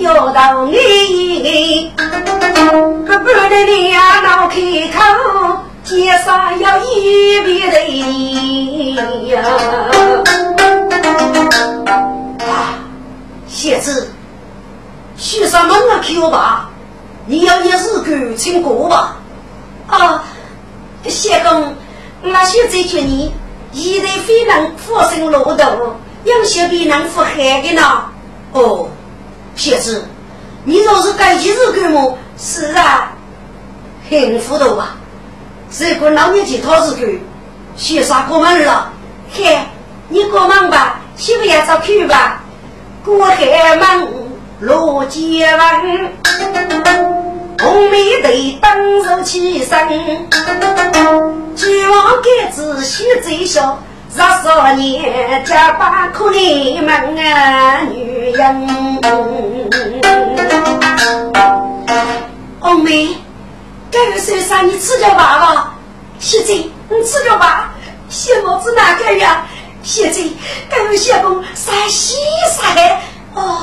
红米要到你，不不得你呀，闹开口，街上要一别的呀。啊，谢子，许什么个口吧？你要一日干请过吧？啊，谢公，那些这些年，一代非能发生漏洞，有些比能负害的呢。哦。小子，你若是改几日干么？是啊，很糊涂啊！这个老年纪讨日干，学啥过门了？嘿，你过门吧，媳妇也找去吧。过海门落街门，红梅头灯入起身，举望盖子喜最笑。十少年家把苦你们啊，女人。红梅，这个身上你吃点吧？吧。谢姐，你吃点吧。谢老子哪个呀？谢姐，这个谢公山西山哦，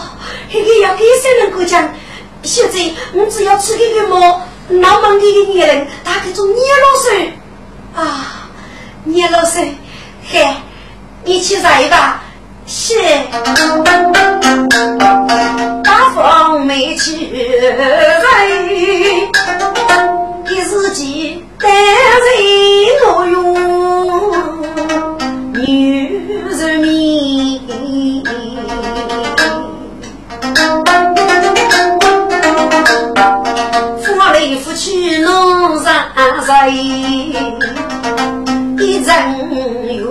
这个要给谁人过奖？谢姐，你只要吃这个馍，老忙这个女人，他这种捏老师啊，捏老水。嘿，你去一吧。是，大风没去来，给自己担任罗用女人命，夫来夫去弄啥人？一人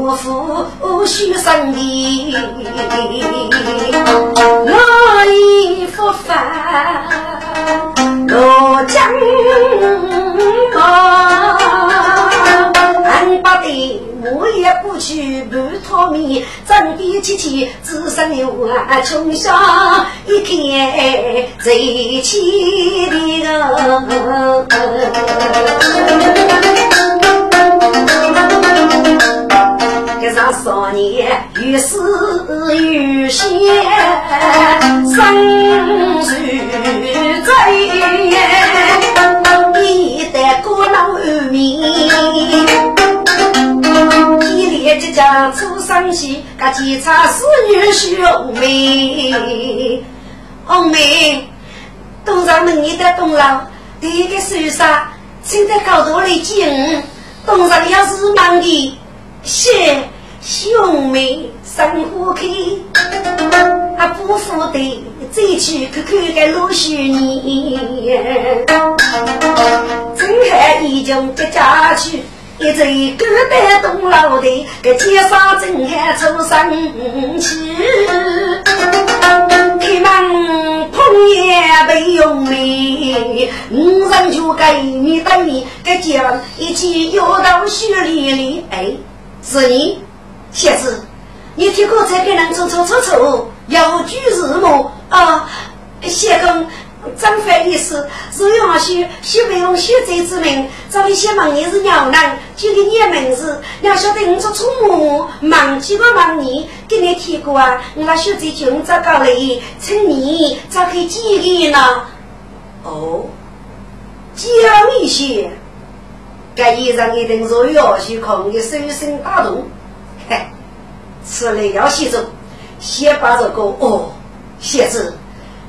我父许生的，我已复返罗江啊，俺把的我也不去半套米，真比起起只剩有啊穷乡一片贼气的少年有诗有写，生如在，一代孤老命。一列即将出生喜，个几场仕女兄妹。红妹，东上门里的东老，第一个手上正在搞多来劲，东上要是忙的，是。兄妹生活开，啊不负的再去看看个陆续年，真还已经结家去，一阵孤单东老的，个街上正喊出生气。开门碰也被用力，五人就给你等你，个家一起摇到雪里里。哎，是你，小子，你听过这个人走走走走，要举日么？啊，谢公。张飞意思是用许许不用许贼之名，找你先问你是娘男，就给你的名字。要晓得你做祖母，忙几个忙你，给你提过啊。我那小贼就咋搞嘞？趁你咋可以记忆呢？哦，讲一些，该衣裳一定是要去空的手心打动。嘿，此类要写着，先把这个哦写字。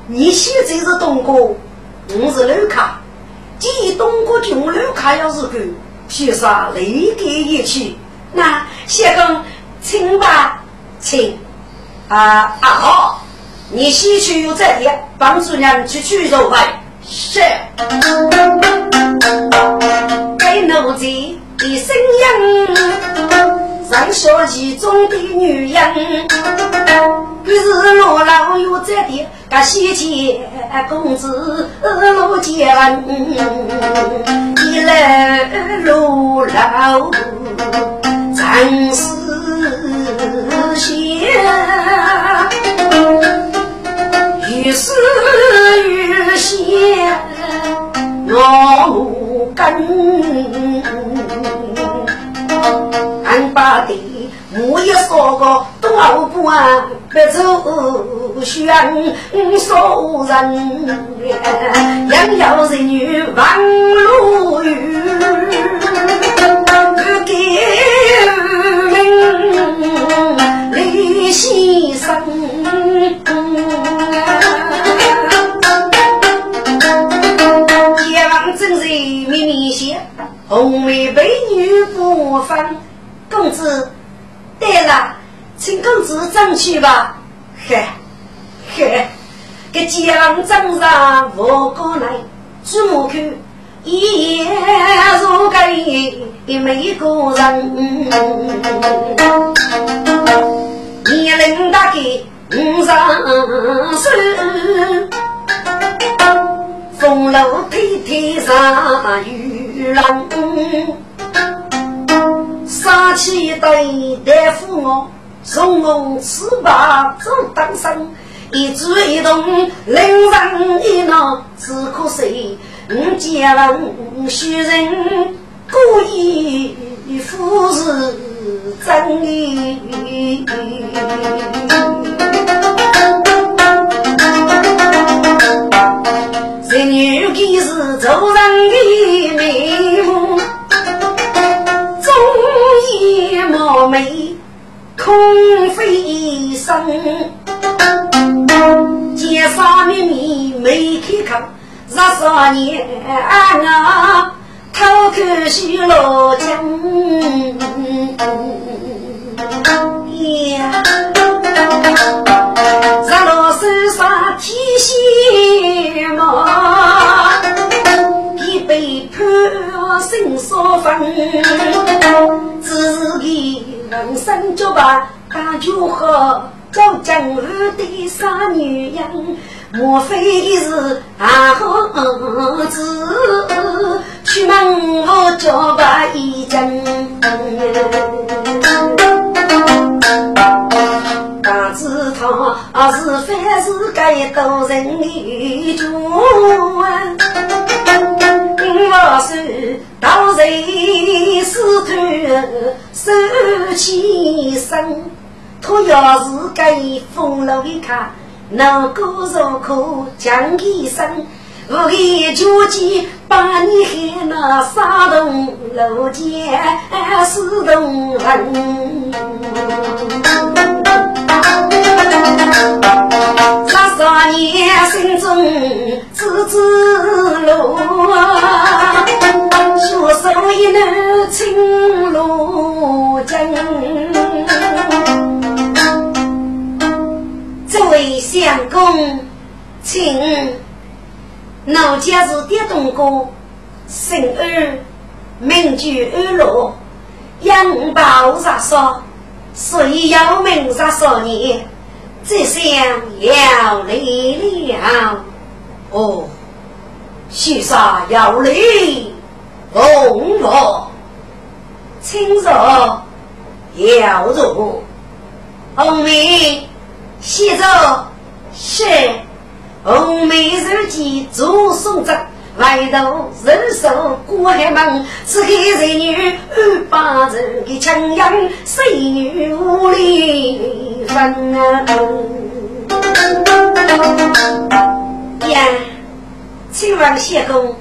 你现在是东哥，我是刘卡。既然东哥穷，刘卡要是够，先生立刻一去。那先生，请吧，请。啊啊好，你先去有这点，帮主任去取肉饭。是。给奴才的声音，上小其中的女人。于是罗老有这点。个西街公子路见，一来路老长思线，于是越线我根，俺把的。我也说过多不完，别走悬说人，养要人女望路远，给李先生，红梅美女不分，公子。对了，请公子上去吧。嘿，嘿，这江上上我过来，朱木口一夜如给每个人。年龄大概五十岁，风流倜傥上玉郎。杀气对大夫我，从我翅膀做当生，一举一动令人一恼，只可惜我见了虚人故意服侍真意。女的是做人的美目。貌美空飞生，肩上秘密没开口，十三年啊，偷看许老江呀，日落山上提线嘛，一杯潘心烧粉。自己人生就把感觉好，做江湖的傻女人，莫非是二猴子？出门我叫把一针，是凡是该多人的主我是到谁死团手起身，他要是给封了一卡，能够入口讲一声，我一脚鸡把你喊那沙洞楼间死动人。三十年心中知知路，学手一路青罗江。这位相公，请老家是点动过，生儿名居安乐，养保杀少，所以要命杀少年，只想要来了。哦，许杀要来，红罗，青肉要肉，红梅洗着是红梅日记做送子。外头人手过海门，此刻人女二把人的枪样，谁女无力分呀，请问谢公，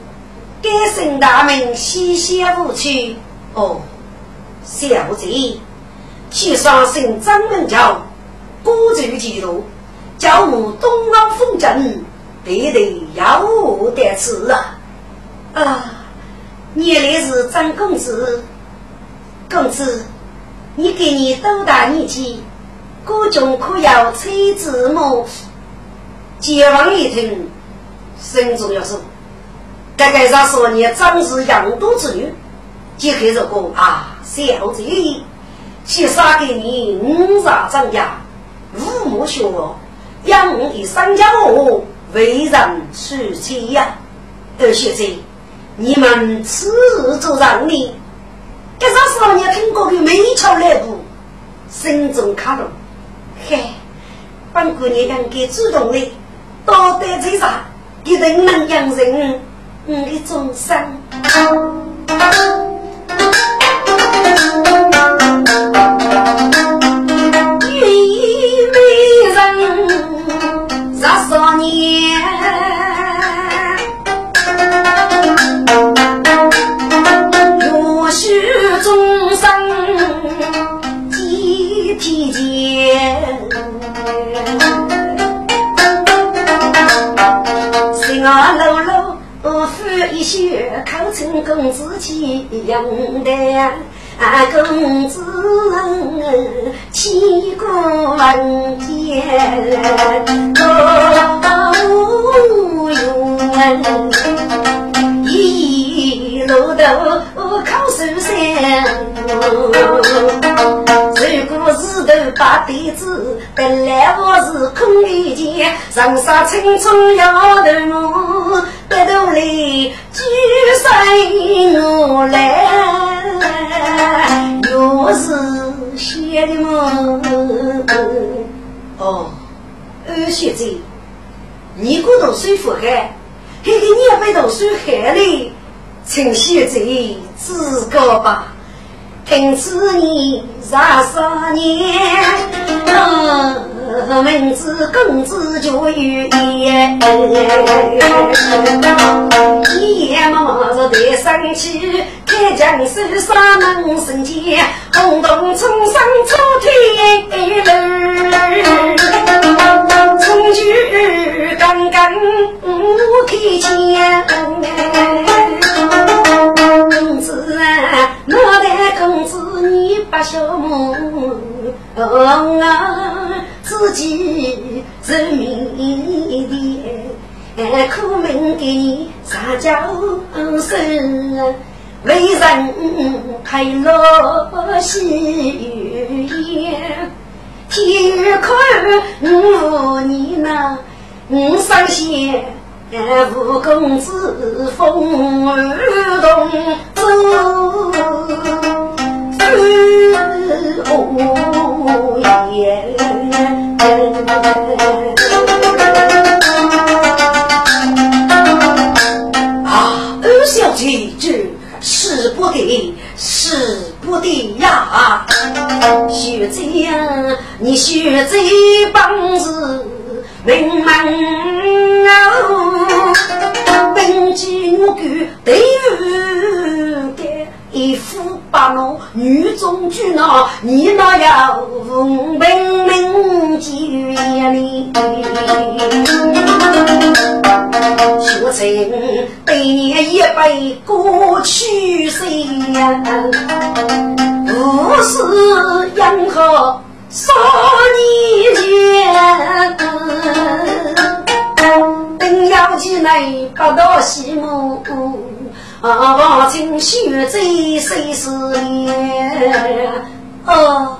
该姓大名西西无趣哦，小姐，去上姓张门桥，孤注几路，叫我东方风筝。必得要我得吃啊！啊，原来是张公子，公子，你给你多大年纪？各种可要妻子么？解放一听，心中要说：该该啥说你长是养多子女？解开这个啊，小姐，去杀给你五杀张家，五母学养你三家哦。为人处妻呀，二学者，你们此日做让你，这啥时候你听过的美巧来不？心中卡动，嘿，本姑娘应该主动的，多得这啥？一定能养人，我的终生。学考成公子去用的，公子起过门前，无用，一路都考书生。把对子，本来我是空一间，人生青春要头目，白头来。举身我来，又是写的么？哦，二学姐，你过读书福海，嘿嘿，你也被读书害嘞，请学姐自个吧。听此言三十年，明知公子就有言，一夜忙着得生气，开江手杀门神剑，轰动冲上出天门，从举刚刚开枪。子你不晓么？自己是命的，苦命给你撒娇生，为人开乐喜颜，天有看我你那我伤心。五公子风儿动，走哦耶！啊，二小姐，这使不得，使不得呀！学姐呀，你学姐帮子明门。本季我举对儿的一夫八奴女中举那你那要文明几月里？学成对年一杯过去谁？不是养好少年人。等要起来不到西门，啊，情绪最谁是你？哦，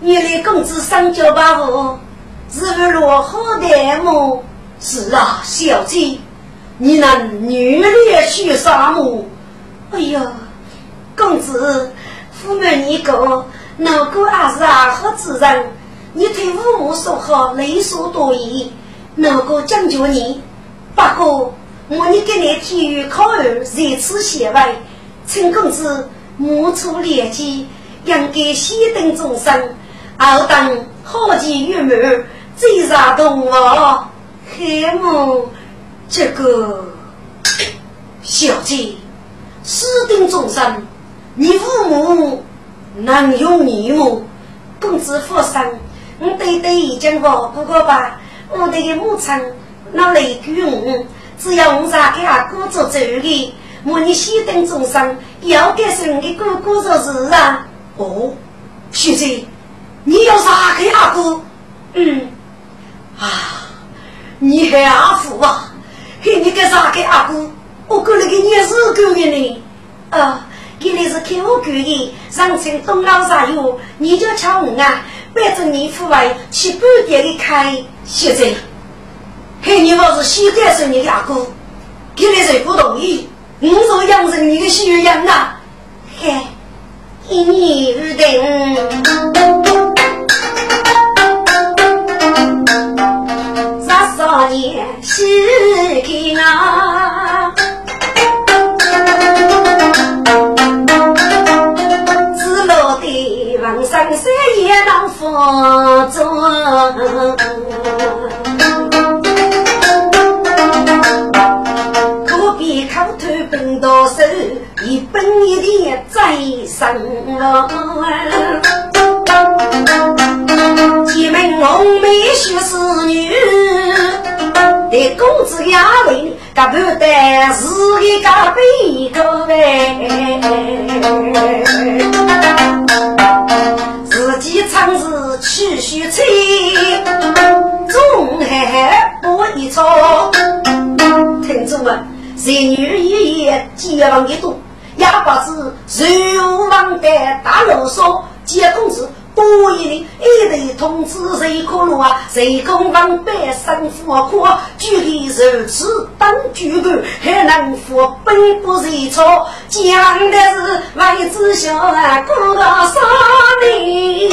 原来公子上交把我，是为落好的么？是啊，小姐，你能女烈去沙漠？哎呀，公子，父母你个，哪个还是啊好之人？你对父母说好，雷所多疑，哪个讲究你？不过。我你给你体育考儿热刺协会，陈公子莫出劣迹，应该先等终生，二等好奇玉满，最杀动物，黑木这个小姐，私定终生，你父母能有你吗？公子负伤，我对对已经忘不过吧？我的母亲那雷居我。只要我啥给阿哥做主的，我你先等终生，要给生的哥哥做事啊！哦，现在你要啥给阿哥？嗯，啊，你还阿福啊？给你给啥给阿哥？我过来给你是够的呢。啊，原来是看我够的，上层东老啥有，你就抢我啊！背着你父外去半点的开，现在。嘿，你我是西干生你阿哥，给你谁不同意？我说养成你的修养啊！嘿，一年二等，十少年西给啊，自老的王生山也能服众。在身了。姐妹红梅须是女，对公子压力，噶不得是一个背个呗。自己唱是气虚吹，中海不一错，听众们。才女一夜结房一多，哑巴子柔王的大啰嗦，接公子多一人，一对同志谁可路啊？谁空房百生富阔，举起如此当主管，还能扶本不谁错？讲的是外子小啊，过个啥年？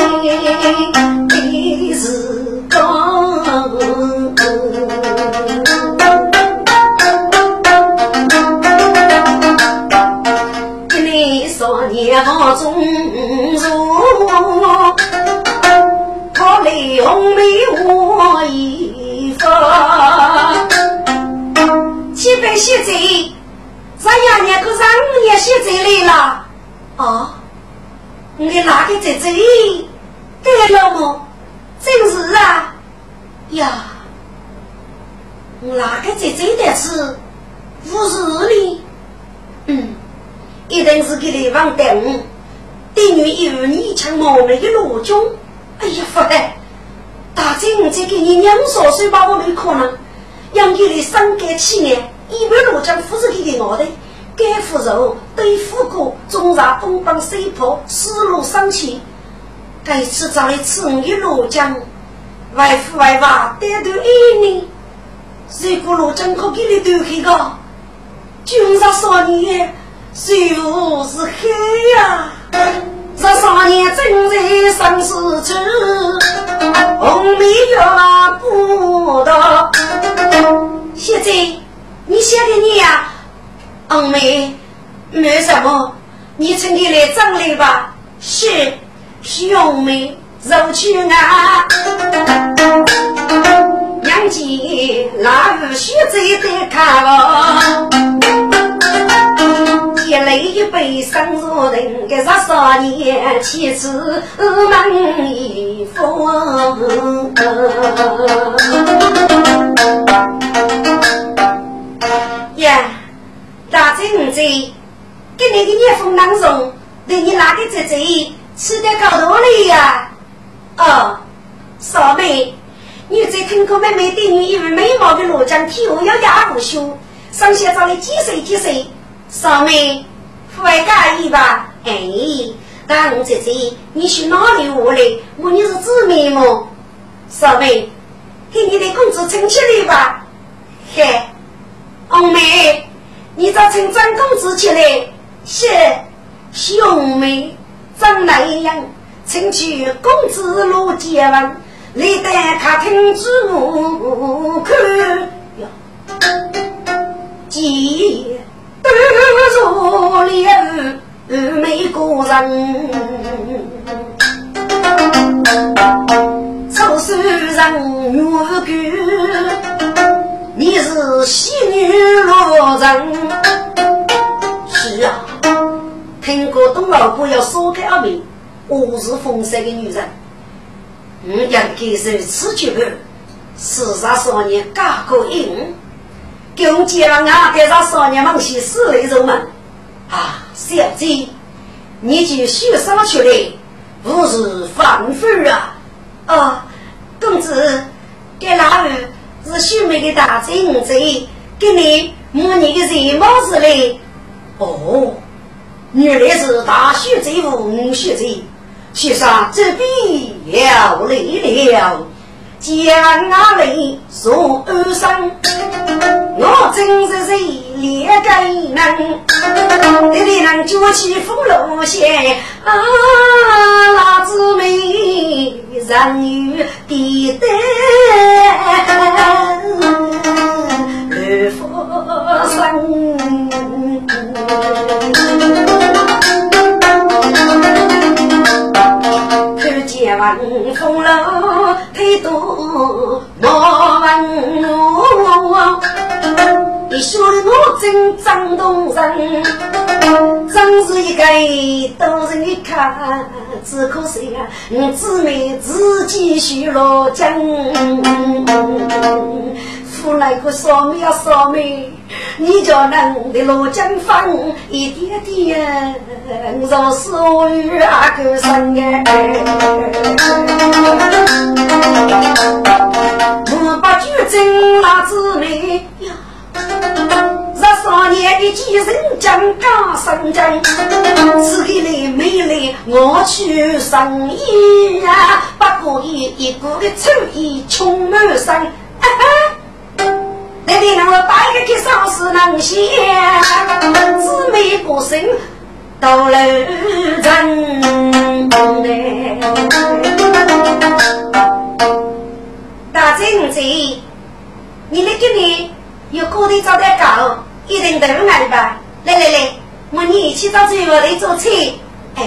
你是公。夜望中如，可怜红梅我一发。七百写字，咱爷娘可让五年写字来了。哦，你哪个姐姐改了吗？真是啊！呀，哪个姐姐的是不是呢？嗯。一定是给对方耽误，对女一有你抢冒昧的罗中。哎呀，不得！大姐，我再给你两少岁把我没可能，让给你的伤感气年，一般罗江不是给给我的，该腐肉对腐骨，总让东方水泡思路伤气。该次找来吃我的罗江，外父外娃单独一年，如果罗江可给你丢开个，就让少年。水雾是黑呀，十三年正在生死处，红梅要不到。现在你晓得你呀，红梅没什么，你趁机来张来吧。是，兄妹入去啊，娘亲那日学在在看一泪一杯生如人，个十少年妻子门一封。呀，大侄子，给你的年封当中，对你哪个姐姐吃得高头里呀？哦，少妹，你在听过妹妹对你一位美貌的罗江体后要压不休，上学长的几岁几岁？少妹，不会介意吧？哎，大红姐姐，你去哪里我来？我你是姊妹么？小妹，给你的公子请起来吧。嘿，红妹，你找请张公子起来。是，兄妹长那样，请去公子路接吻，来得客厅之门看。几都如了美国人，出手人女官，你是喜女罗人。是啊，听过东老伯要说开阿妹，我是风山的女人，我应该是此举的，四十少年嫁过一五英。公家啊，带上少年们去死雷人们啊！小姐，你就学上去了，不是放飞啊！哦，公子，给哪位是秀美的大金子，给你摸你的热帽子嘞？哦，原来是大学这五学姐，学生这边要来了。将阿妹送安生，我真是是烈根人，弟弟能举起风炉线，啊，老姊妹人有地德，绿佛闻风楼多莫问我，你说的我真张动人，真是一个都人一看，只可惜啊，我姊妹自己学了讲。出来个少妹啊少妹，你叫能的罗江风一点点，若是我与阿哥生哎，我把酒斟那姊妹。呀，十三年的几人将家生将，此给来没来我去生意呀，不可以一个个臭衣穷满身，那天我打一个去上市能写，姊妹不生到楼层大姐姐，你那今年有过的找点搞，一定都来吧。来来来，我你一起到这屋来做菜。哎，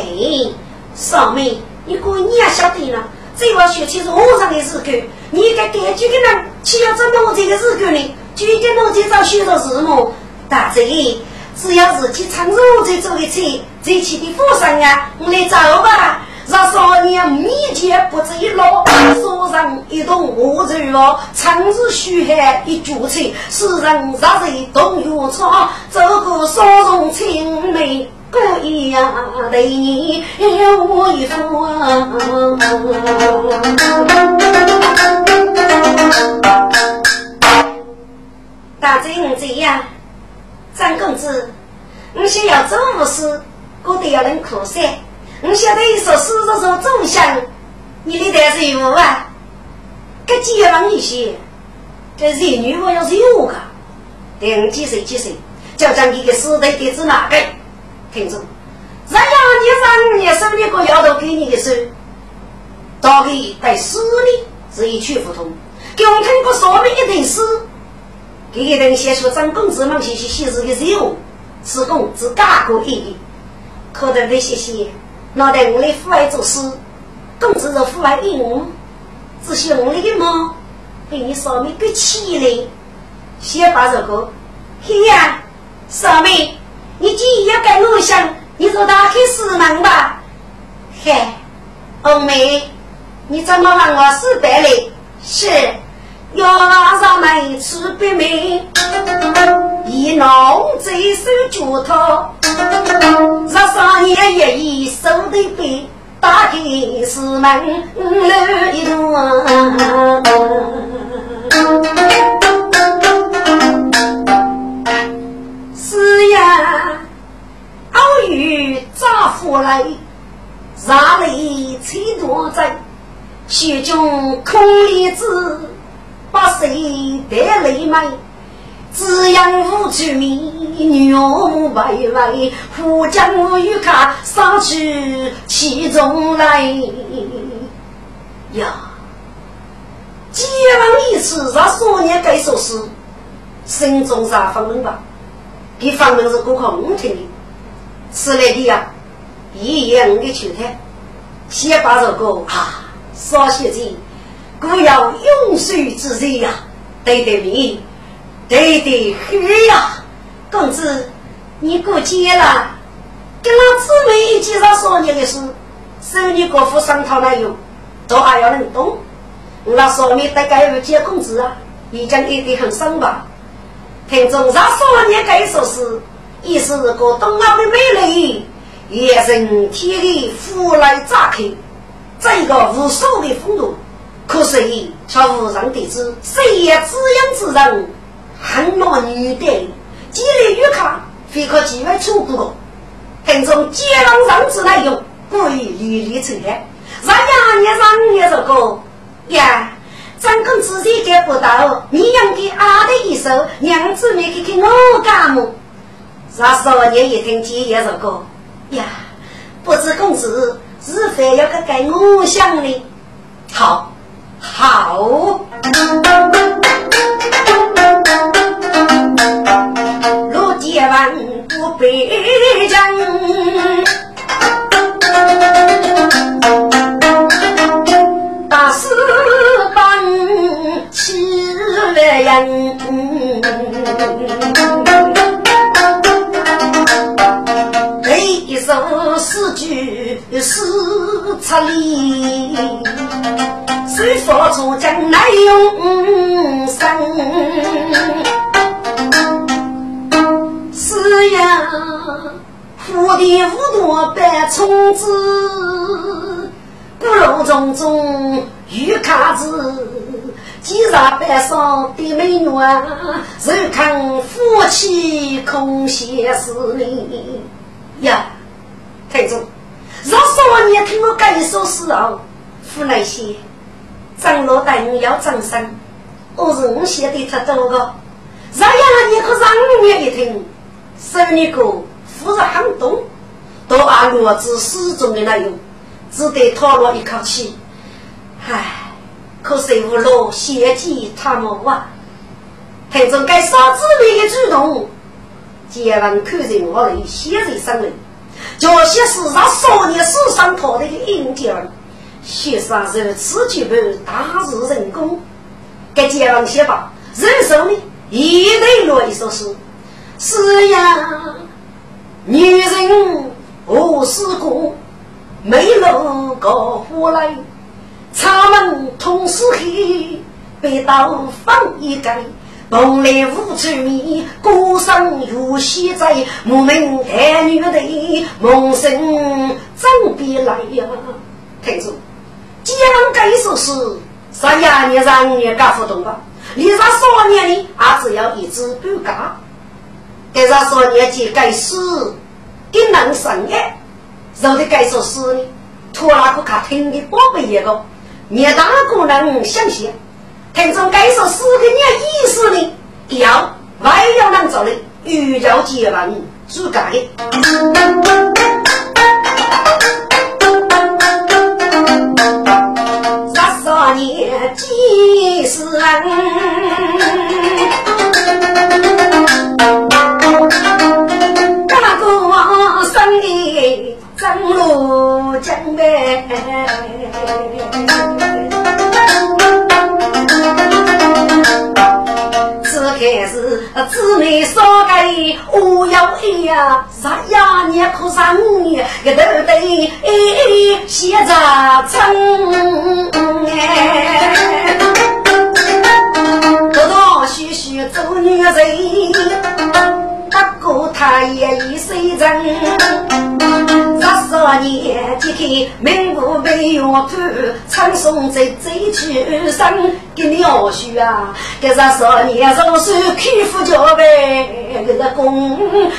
少妹，你过你也晓得呢，这个学期是和尚的日子，你该感觉的人，岂要这么这个日子呢？就跟我介绍许多事么？大姐，只要自己唱肉再做的菜，这起的富商啊，我来找吧。让少年面前不止一老，手上一桶我走哦，长日虚寒一煮菜，世人热热动药草，这个烧容青梅不一样对你我一副大嘴五嘴呀，张公子，你想要做武士，我得要能苦噻。你晓得一首诗是说忠相，你的才是有啊。这几万一些，这人女我要是有个，等几岁几岁，就将你的诗得给子哪个？听着，人家你让你手里个丫头给你的手，大概在诗里是一去不通。给我听过上面一段诗。给个人先说张公子们写写写字的时候，是公子嘎过一的，可得那些些，那得我来父爱做事，公子是父爱应我，只希望你的猫给你上面个起来，先把这个，嘿呀，上面，你今夜跟我想，你就打开师门吧，嘿，红梅，你怎么让我失败嘞？是。要让上没吃不明，一弄这手脚套，十三夜夜已收的笔，打开是门楼一段。是呀，偶遇乍夫来，让你吹多在雪中空里子。把谁得泪埋？只养无主命，女母白白，护将无与卡，杀去其中来呀！既然一次让少年该说是心中啥方面吧？这方面是顾客我听的，是来的呀，一言我给去谈。先把这个啊，少些钱，故要用水之人呀，对对面。对对，嘿呀，公子，你过节了，跟老姊妹介绍少年的事，收你国父上堂来用，都还要能懂。那少年大概有几公子啊？已经一定很深吧？听众让少年该说是，也是个东奥的美丽，也人天里福来乍开，这个无数的风度，可是却无人得知，谁也滋养之人。很多女的，几粒玉卡，非可几万出不过。听从接郎上之内容，故意屡屡出现。让伢伢让伢这个呀，张公自己给不到，你应给阿的一手，娘子没给给我干么？让少年一听见也这个呀，不知公子是非要个给我想的？好，好。路千万不悲伤，大师帮起来人，诗句诗出里，谁说出将来永生？是呀，福地无多百虫子，古楼中中玉卡子，几上百上的美女啊，就看夫妻空闲事呢呀。太宗，让少年听我这一首诗哦，湖南些张罗等要掌声，我是我写的太多个，让伢你可让我一听。生一个夫人很懂，都按罗子始终的那样，只得叹了一口气。唉，可惜无路献计他们啊！听着该傻子妹的举动，结完看在我里，写在上面，这些是让少年史上讨的印记儿。写上如此几本大日人工，该结完写吧，人手呢，一对落一首诗。是呀，女人何时过？没路高呼来，插门同是黑，被刀放一盖。蓬莱无处觅，孤身如西在。莫名爱女的梦生怎必来呀？听住，既然该说是，啥呀？你让你搞不懂吧？你让少年的，还只要一支半嘎。给他说年纪该死，给能生哎，肉的该说死呢？托那个卡听的宝贝一个，你大个人相信，听从该说死的你意思呢？要外要能做的，遇着结婚主干的。十三年几时登陆江边，此开是姊妹少个我要一呀，十呀年可上年，一头堆写着春哎，多多许许做女人。不过他也已岁人，少年即开名不被月看，唱诵在最曲上，给你二叔啊！这十少年若是开副教呗，这个公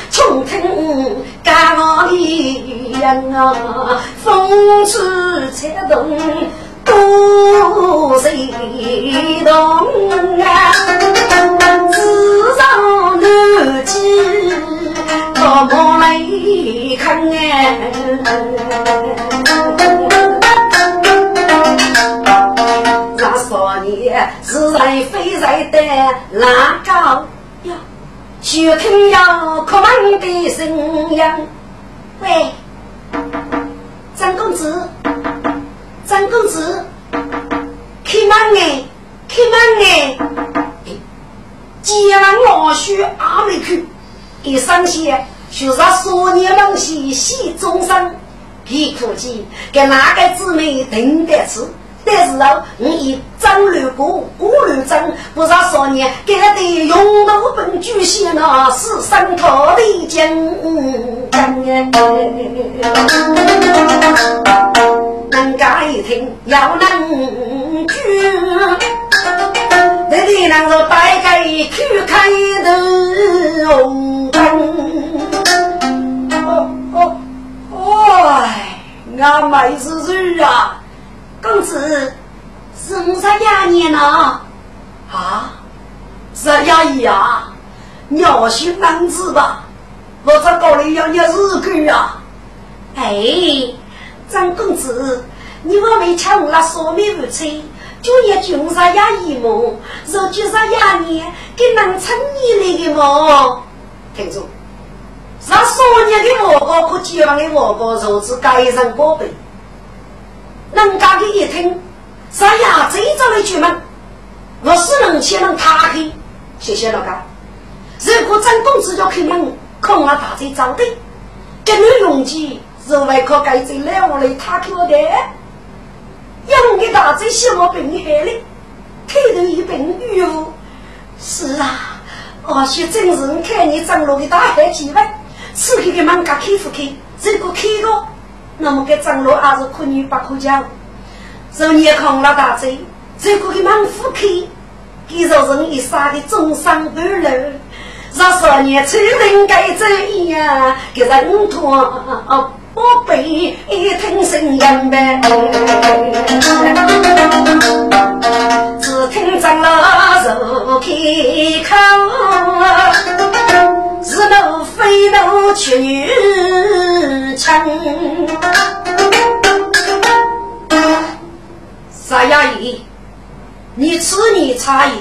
穷听家里人啊，风吹草动。多谁懂啊？自上南极，多么来看哎！那少年是在非在的哪高呀？就听要哭门的声音，喂，张公子。张公子，开门哎，开门哎！江老许阿没去，一上线就是少年郎戏戏终生，皮可见给哪个姊妹等得起？但是啊，我以张六过古六张，不少少年给他的用头本举线那是三套的将。能家一听要能去，那里能够大概去开的哎！俺妹子子啊，公子是啥呀年呢？啊，是呀姨啊，要学男子吧？我这高里要念日语啊！哎。张公子，你我没抢那烧米不吃，就也穷啥呀一毛，肉就啥呀你，给能撑你来的么？听住，那少年的我哥可结婚的我哥，肉是街人宝贝。人家的一听，啥呀？这一招来出门，我是能钱能他的，谢谢老哥。如果张公子要开门，恐怕大嘴招的，跟你用计。是外靠改正来我来他给我的，养个大嘴小毛病你害哩，头头一病哟。是啊，而且真是看你长路的大海几万，此刻的忙家开不开？如果开了，那么该张罗还是可女不可教。若你空了大嘴，如果给忙不开，给着人一杀的重伤半路。若少年出人该怎样？给人拖。我被一听声音呗，只听长老入开口，是奴非奴却女强。三衙役，你此你差异，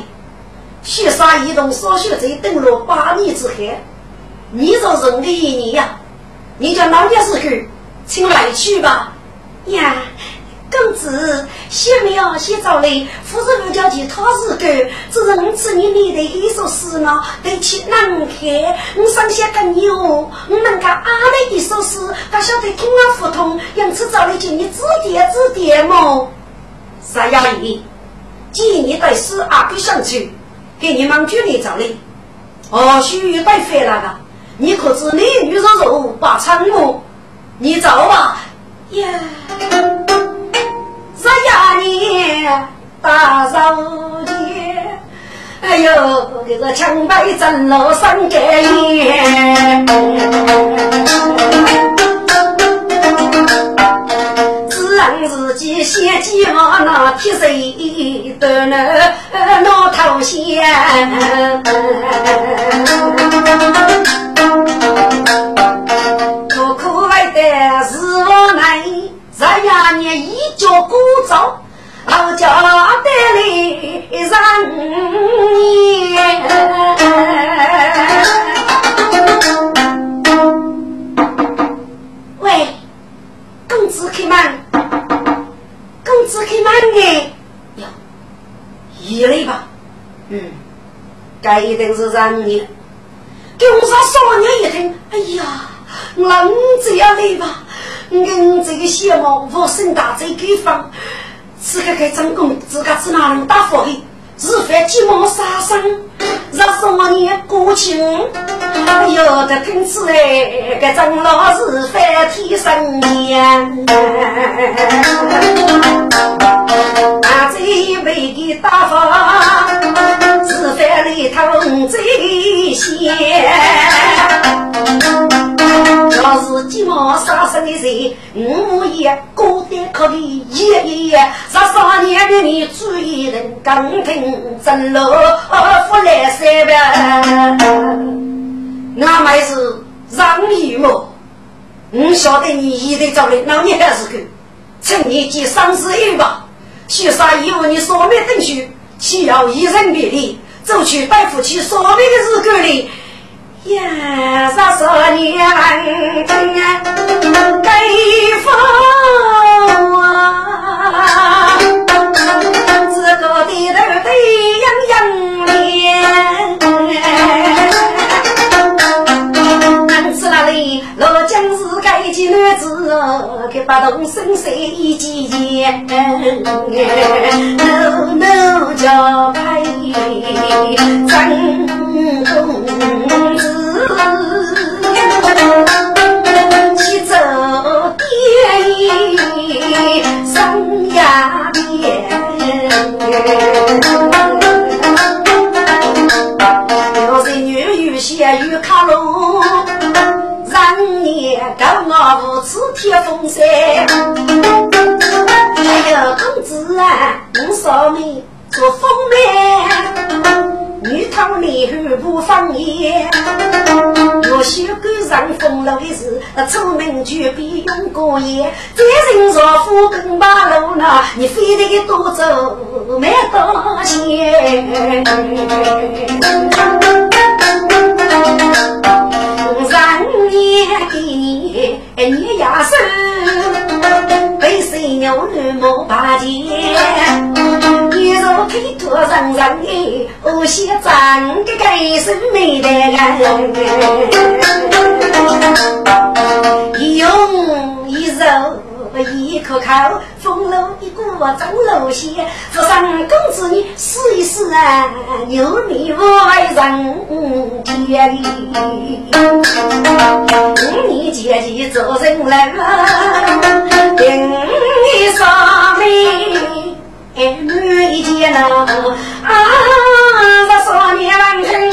血杀一动少血贼登陆八米之海，你这人的一年呀！你叫老爷是去，请来去吧。呀，公子，先苗先找来，夫人我叫去他是个，只是我知你你的一首诗呢，得去难看。我上下跟你哦，我能够阿的一首诗，他晓得通啊不通，因此找来请你指点指点嘛。三衙役，既然你对诗阿不想去，给你们举例找来。哦，许带回来了。你可知你女肉肉把苍木？你走吧，呀！啥呀你大少爷？哎呦，这个枪败阵落三个眼，只让自己先计划那铁谁的那那头先。走，老家的里人言。喂，工资开慢，工资开慢的，哟，一类吧，嗯，该一定是人言。给我们说少年一听，哎呀。那你这样来吧，你这个小毛我生大在给方，此刻给张公自个子哪能打发的？是犯鸡毛杀生，让少年过情。哎呦，这听起来，这张老是犯天生烟。那这位的大方，是犯里头最险。要是寂寞杀生的人，我也孤单可以爷爷，十三年的你主一人刚听真路不来三遍，那妹子让你么？我晓得你一定找的，那你还是去，趁你接三十一吧。许啥义务你说没等许，岂要一人别离，走去带夫妻说别的日子里。呀，十三年给夫啊，这个低头的洋洋脸，是那里老将是该几男子哦，给把动身谁一几件，no no 叫拍真公子。去走电影生涯边，要是女有些有卡路，让你高傲无耻贴风扇。哎呦，公子啊，你上面做封面。女讨你后不放言，我修赶上风流的事，出门就必用过夜。在人若富跟马路呢，你非得多走没多些。三年给你你压手，背水牛肉莫把钱，你若推脱人人的，我先斩个该是没得人，用。一口口，风楼一股钟楼线，这三公子你试一试啊，牛米外人天里，你姐姐做人来了，顶你上面满一件呐，啊，这少年郎。天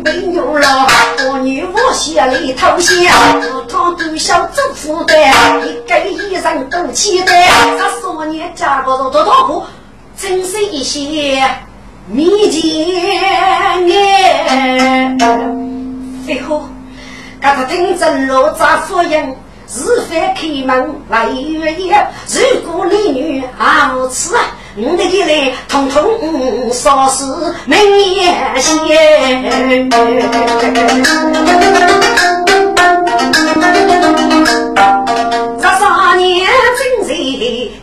年真被牛了，我女我血里偷香，我堂都想做负担，一个衣裳都期待。他说你嫁不着多大户，真是一些迷奸哎。废话，刚才听真罗咋敷衍？是非开门来月夜，如果你女还无耻，我的一来统统烧死明眼线。这三年正在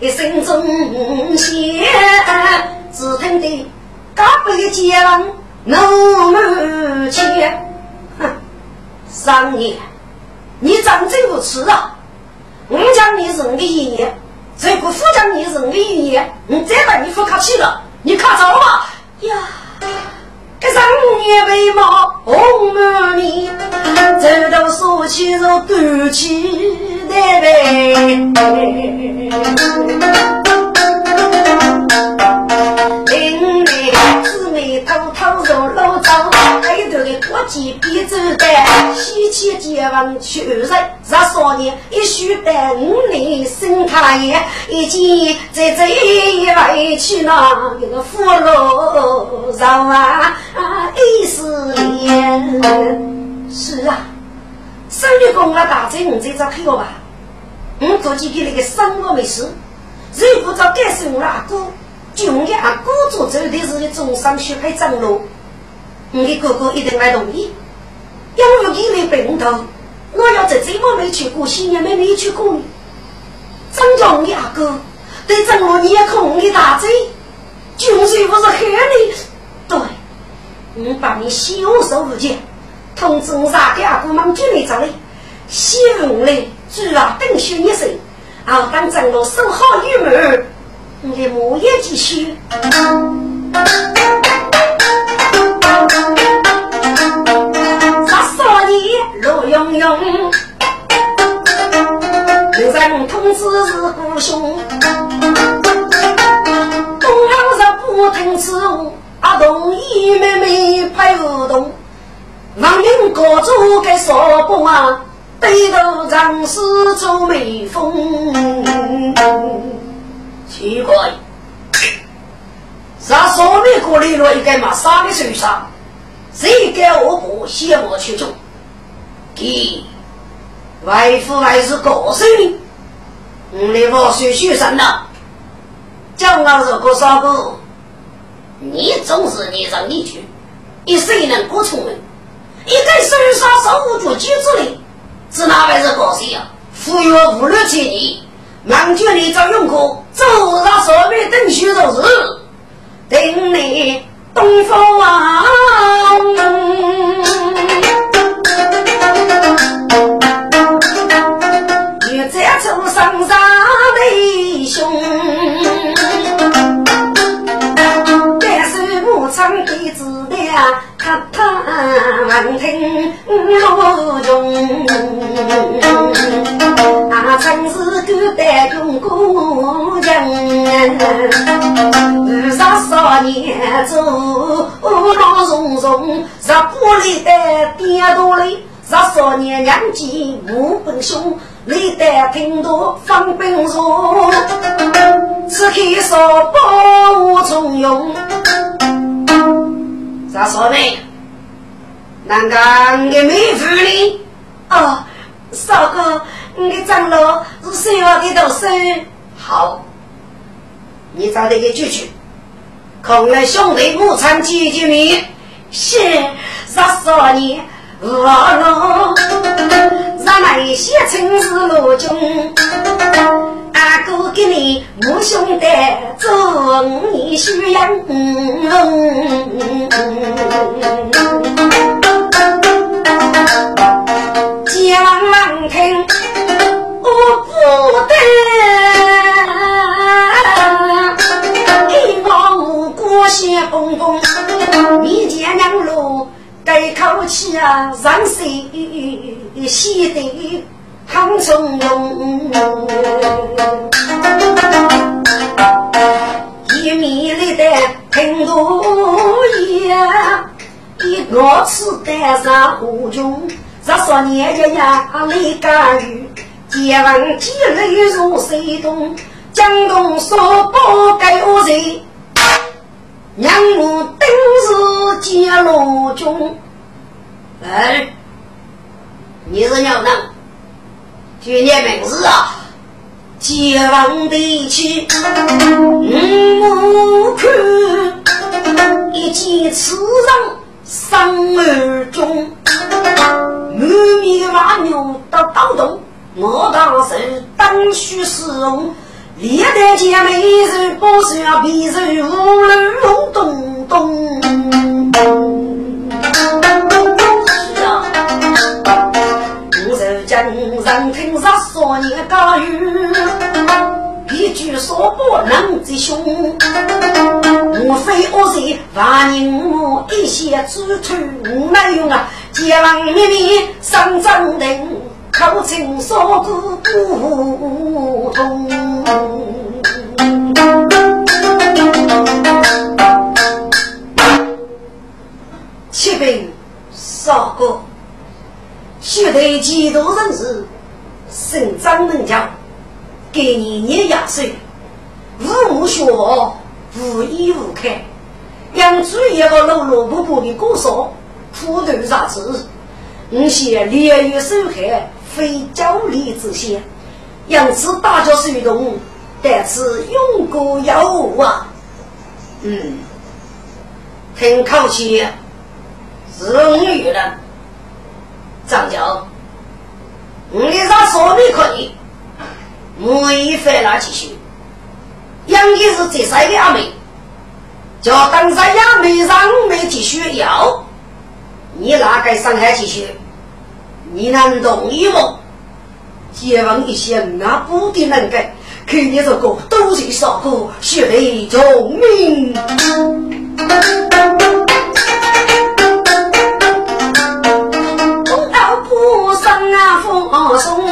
心中线，只听得高北江怒目前，哼，三年。你长真无耻啊！我讲你认个一年，如果副讲你认个一年，我再把你付客气了，你看着了吗？呀，这三年为毛红满面，走到说起若断气的呗。偷偷入老庄，还头的国际比走单，西迁结婚去日，十三年一须待五年生他爷，已经在这一回去那一个俘虏上啊一十年。是啊，生日公啊大在我这张票吧，我估计给那个生活没事，如果找该是我阿哥。就的阿哥做走的是种上学派长路，你的哥哥一定来同意。因为你没病头，我要在这么没去过，新年没没去过呢。张家的阿哥对张罗你也空的大嘴，就是不是害你？对，我把你修手无间，通知我啥个阿哥忙进来。找你，希望嘞，主要等休一岁，好当张罗守好玉门。你的木叶继续，用。刘三通知是故兄，东方日不听此话，阿东一妹妹拍耳洞，王民各主该说不啊，对头让四周没风。奇怪，啥说明过来了？一个嘛，啥的受伤？谁该我不先我去救？给外父还是高手，你的我水学生呐，讲俺是个啥个？你总是你让你去，你谁能过聪明？一个手上守不住机子里。是哪位是高手呀？忽悠无六千年，忙叫你找用过，走上上面等许多日，等你东方王。生上的兄，但是不唱的子的。他他闻听我中，啊，曾是古代用过人，二十少年走老重重，十八里的爹多里，十少年娘亲无本兄，历代听多方便说，此刻说保我重用。咋说呢？难道你没福利？哦，少哥，你的长老是谁话的都是好。你找那个去去，恐来兄弟母参见见面。是十少年我老，让那些城市路中。阿哥给你母兄弟做你需要，家郎听我不得，一往过些风风，你见两路该口气啊，让谁喜得？唐从容，一米里的听多言，一个次带上无穷，这说年爷爷来干预，结完几泪如水东，江东说不该我人，娘母定是接罗中，哎，你是娘呢？去念名字啊！解放地区，我看一见此人生而中，满面瓦牛到刀洞，我当时当须使用，历代姐妹人不下皮肉无论隆咚咚。人听十少年家语，一句说不能吉凶。无非恶人万人我一些之徒无奈用啊，结王秘密上张庭，口称说个不通。启禀少哥。学得几多人士，身长能教，给你年廿岁，五目学，无依无靠，养出一个落落不不的歌手，苦头啥子？你些烈于受害，非教理之先，因此大家随动，但是勇过要武啊！嗯，听口气是女人。张九，你啥说没可以？没法拿继续。杨的是这三个阿妹，叫当山亚妹让妹继续要，你哪个上海继续？你能同意不？结婚一些那不的能干，看你这个都是少个学得聪明。放松，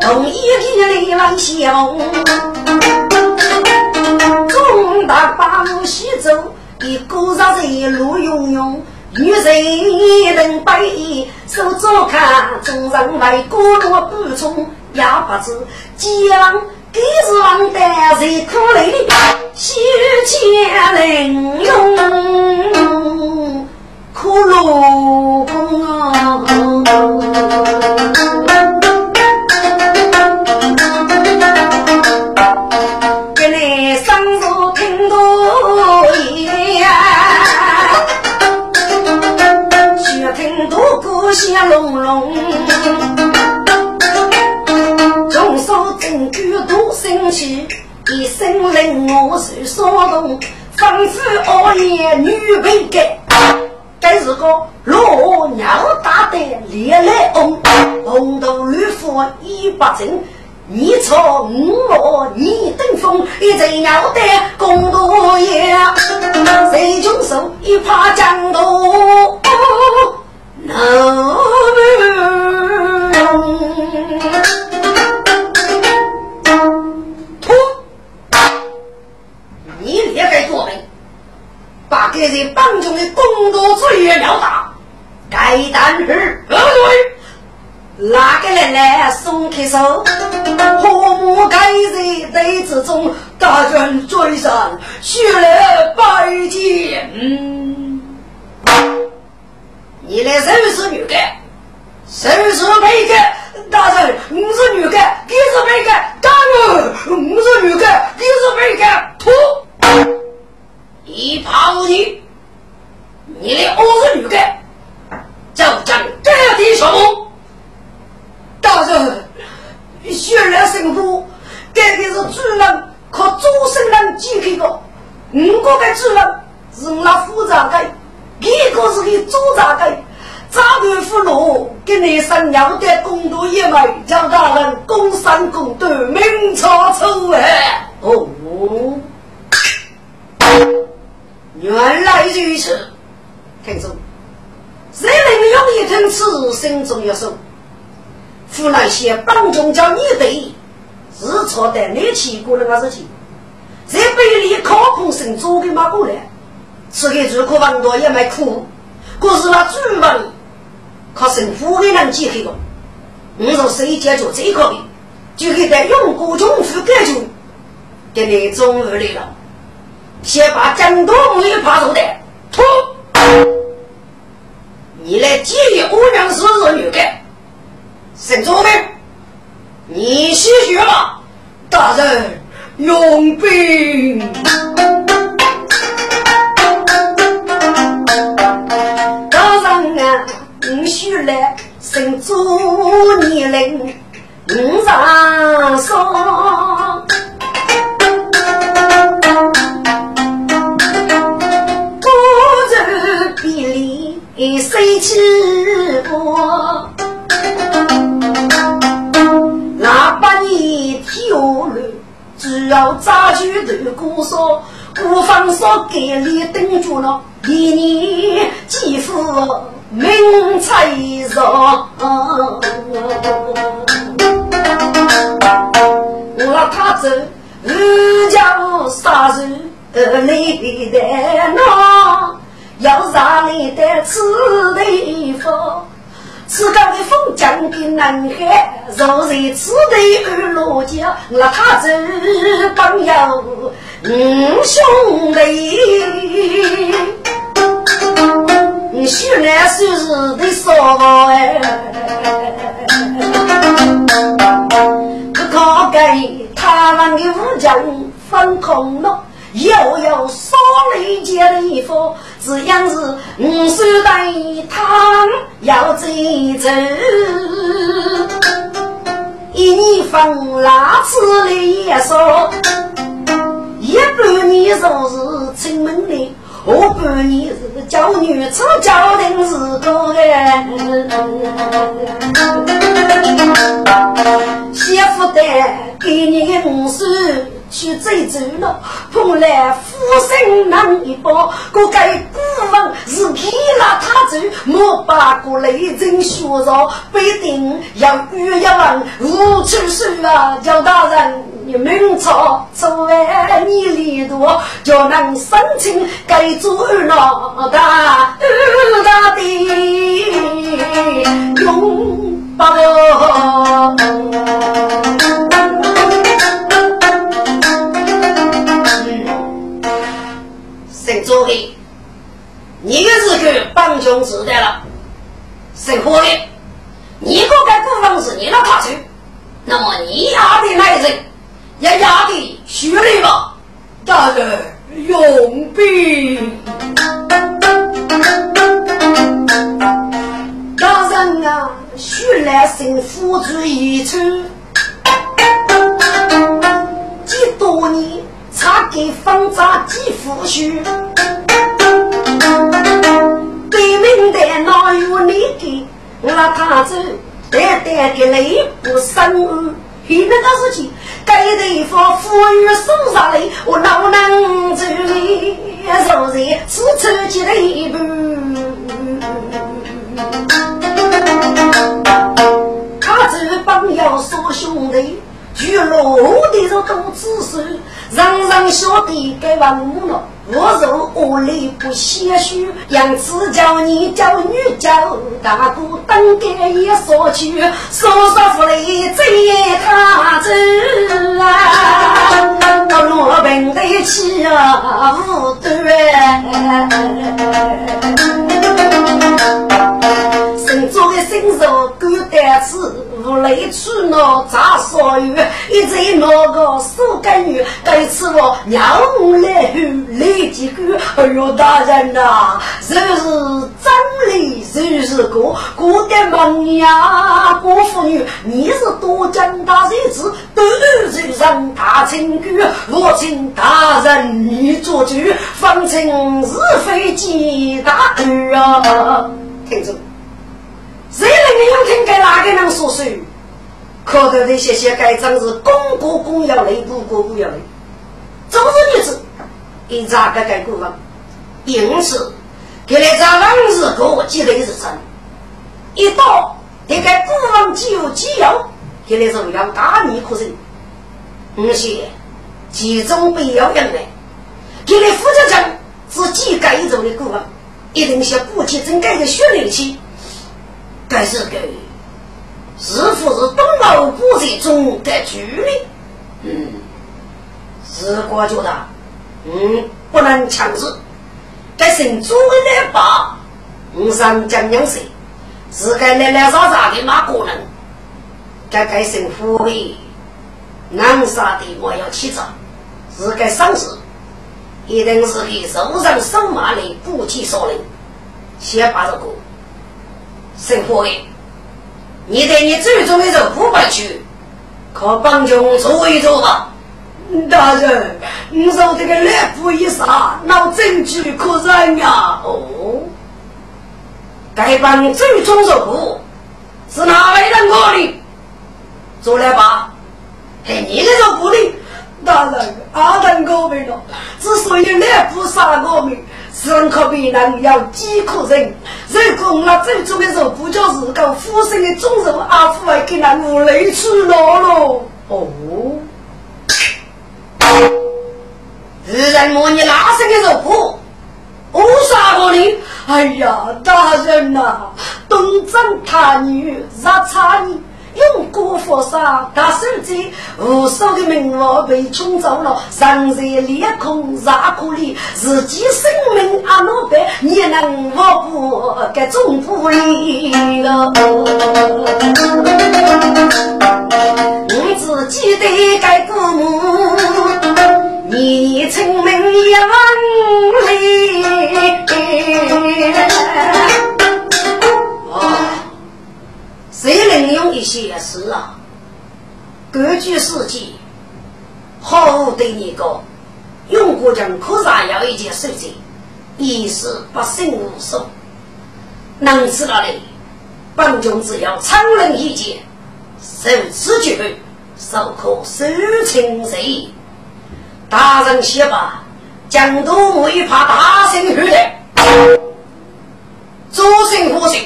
同一匹里来相，中大把路西走，一个上人路庸庸，女人一人背，手左看，众人为过路不从，也不知几郎给是王的谁可怜，西前人用苦路啊。血隆隆，众手正举都生气，一声令我受骚动，吩咐熬夜女被盖。这是个老娘大的烈来红，红头绿发一把针，你朝我你登峰，一阵要得共度夜，谁穷手一把谁解决这个的？就给在用国中府解决，给你中午来了，先把江东没爬出的吐。你来解决我娘是女的，沈主任，你谢血吧，大人用兵。须来生做年龄五上霜，多愁别离谁起波？那八年天下乱，只要扎住头骨烧，无妨烧给你等住了，一年几副。明彩上，我他走，日叫杀人来的那，要让你的此地方，此高的风江的南海，若在此地而落脚，我他走朋友，五兄弟。你许来岁日的少哎，可靠给他们的武将分空了，又有少雷杰的衣服，只样是五手带他要走走，一年分那次的也少，一半年就是进门的。我半你是娇女出家庭是个哎，媳妇的给你的五十去走走了，碰来富生难一包，我该古文是给了他走，莫把过来人学着，必定要遇一问无处说啊，叫大人。你明朝作为你力多，叫能生情该做老大大的拥抱。的，你的是个帮穷时代了，沈活的，你不该不房是你那他去。那么你压的那人，也压的血泪吧？大人用兵。大人啊，许来生父子一处，几多年才给方丈几副书？对面的哪有你给？我他走。代代给雷不生儿，遇那个事情，该地方富裕送上来，我哪能走你？若然是出几雷不？他这帮要说兄弟，举落的这都子孙，人人晓得该忘了。我若恶里不些许，样子叫你叫女叫大哥，等给一说去，说说福利这他子啊，我罗平的气啊无端。身做的身手够胆子，无雷出那咋说有？一在那个苏干女，该吃我娘来后来几个？哎呦大人呐，这是真理，这是过过的梦呀！郭妇女，你是多讲大日子，都是人大清官，我请大人你做主，方称是非几大儿啊！听着。谁能有听给哪个人说说？可得的些些盖章是公过公要累，不过不要累。总是日子一咋个盖过方？因此，给来咱往日过积累是真。一到得该古方既有既有，给来是要大逆可忍。而且其中不要样的，给来负责讲自己盖走的古方，一定是过去真盖的血力气。但是个是否是东欧古在中的距离？嗯，是我觉得，嗯，不能强制。该姓朱的来把，我上讲两声，是该来来啥啥的马个人？该该姓胡的，南沙的我要起早，是该丧事，一定是给手上手马的不计所令，先把这个。生活的，你在你最终的这五百去，可帮穷做一做吧。大人，你说这个来福一杀，闹证据可认呀？哦，该帮最终任务是哪来的我的？做来吧，嘿，你这个不理。大人，阿等高明了，之所以来福杀我们。人可比人要饥可忍，如果我最终的时候不叫自个夫生的忠肉，阿父会给那无泪去了喽。哦，自然摸你拉生的肉脯，我杀过你。哎呀，大人呐，东征他女，杀差你。用过佛杀，他手机无数的名望被冲走了，人在裂空杀苦里，自己生命阿罗白，你能活不该中不里了？我自己的该过目，你聪明一万里。谁能用一些事啊？根据实际，好对你讲，用国将可啥要一件事情，一时不胜无数。能吃了的，本君只要参人意见，受此举，受可收清谁？大人写吧，江东未怕大圣去的，诸神火神。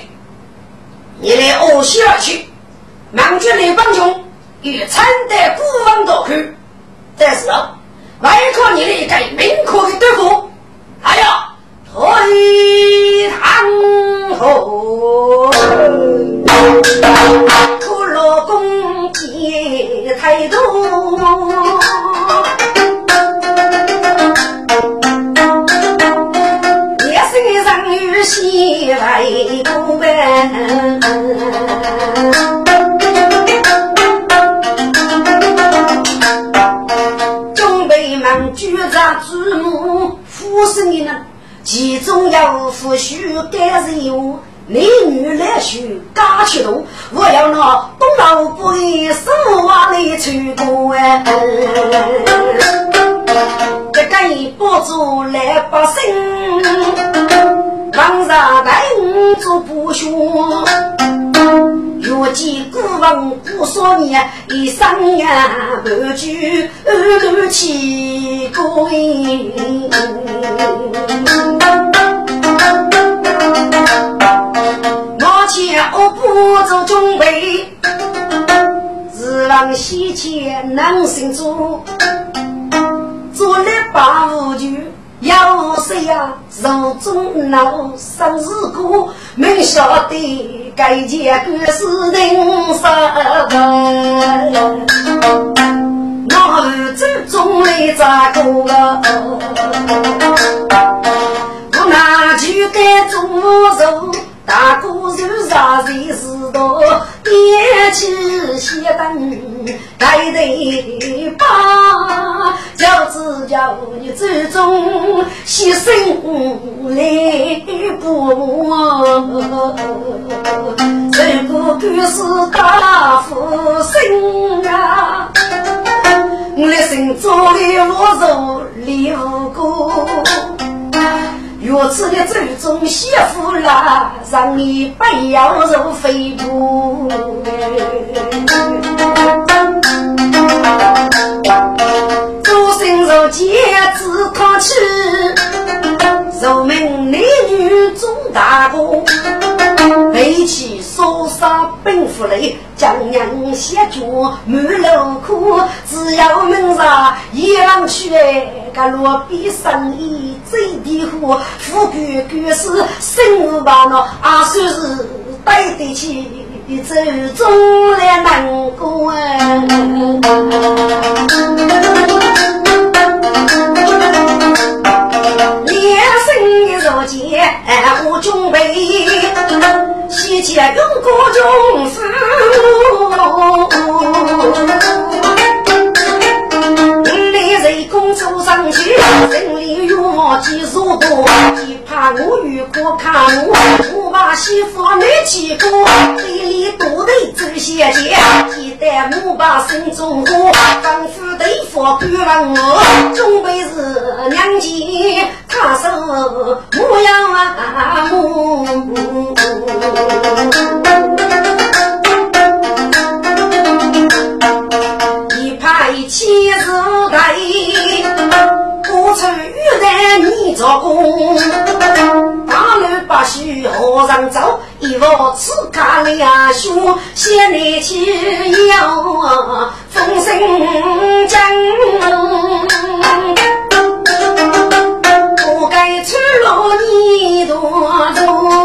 你来我西而去，忙着刘帮穷，与参的孤王道去。这时候，外靠你来一个明可的对付，还要退堂后。苦劳公鸡太多。有夫婿干任务。男女来学家去读，我要拿东老不的生娃来传过哎。这个一帮助来百姓，王上带我做不学。若见古往古少年，一生呀不惧二七鬼。我不做准备，日郎西前能行住，做了八五九，要谁呀？手中闹生日过，没晓得该件个事定啥个？那儿子中来咋个？我拿去给做肉。大哥是啥人是多，点起些灯，盖头把，叫子叫你祖宗牺牲来补。这个可是大福星啊！我的心做的我做六个。如此的祖宗媳妇啦，让你不要入非不。做生做姐只靠气，入门男女做大功。背起烧杀奔赴来，江洋写脚满路苦，只要门上一郎去哎，个落笔生意最地户，富贵贵是生无把恼，啊算是对得起走中来难过哎。连生一若见我准备。西前用过中夫，你人工走上去，心里愿望几十多，你怕我遇过看我，我把媳妇没见过，嘴里多的走些钱，记得我把心中话，丈夫对方敢问我，准备是娘亲。他说我要啊母，出玉带你做工，大路不许和尚走，一佛此家两兄，先来去要风声真。不该出老你多做。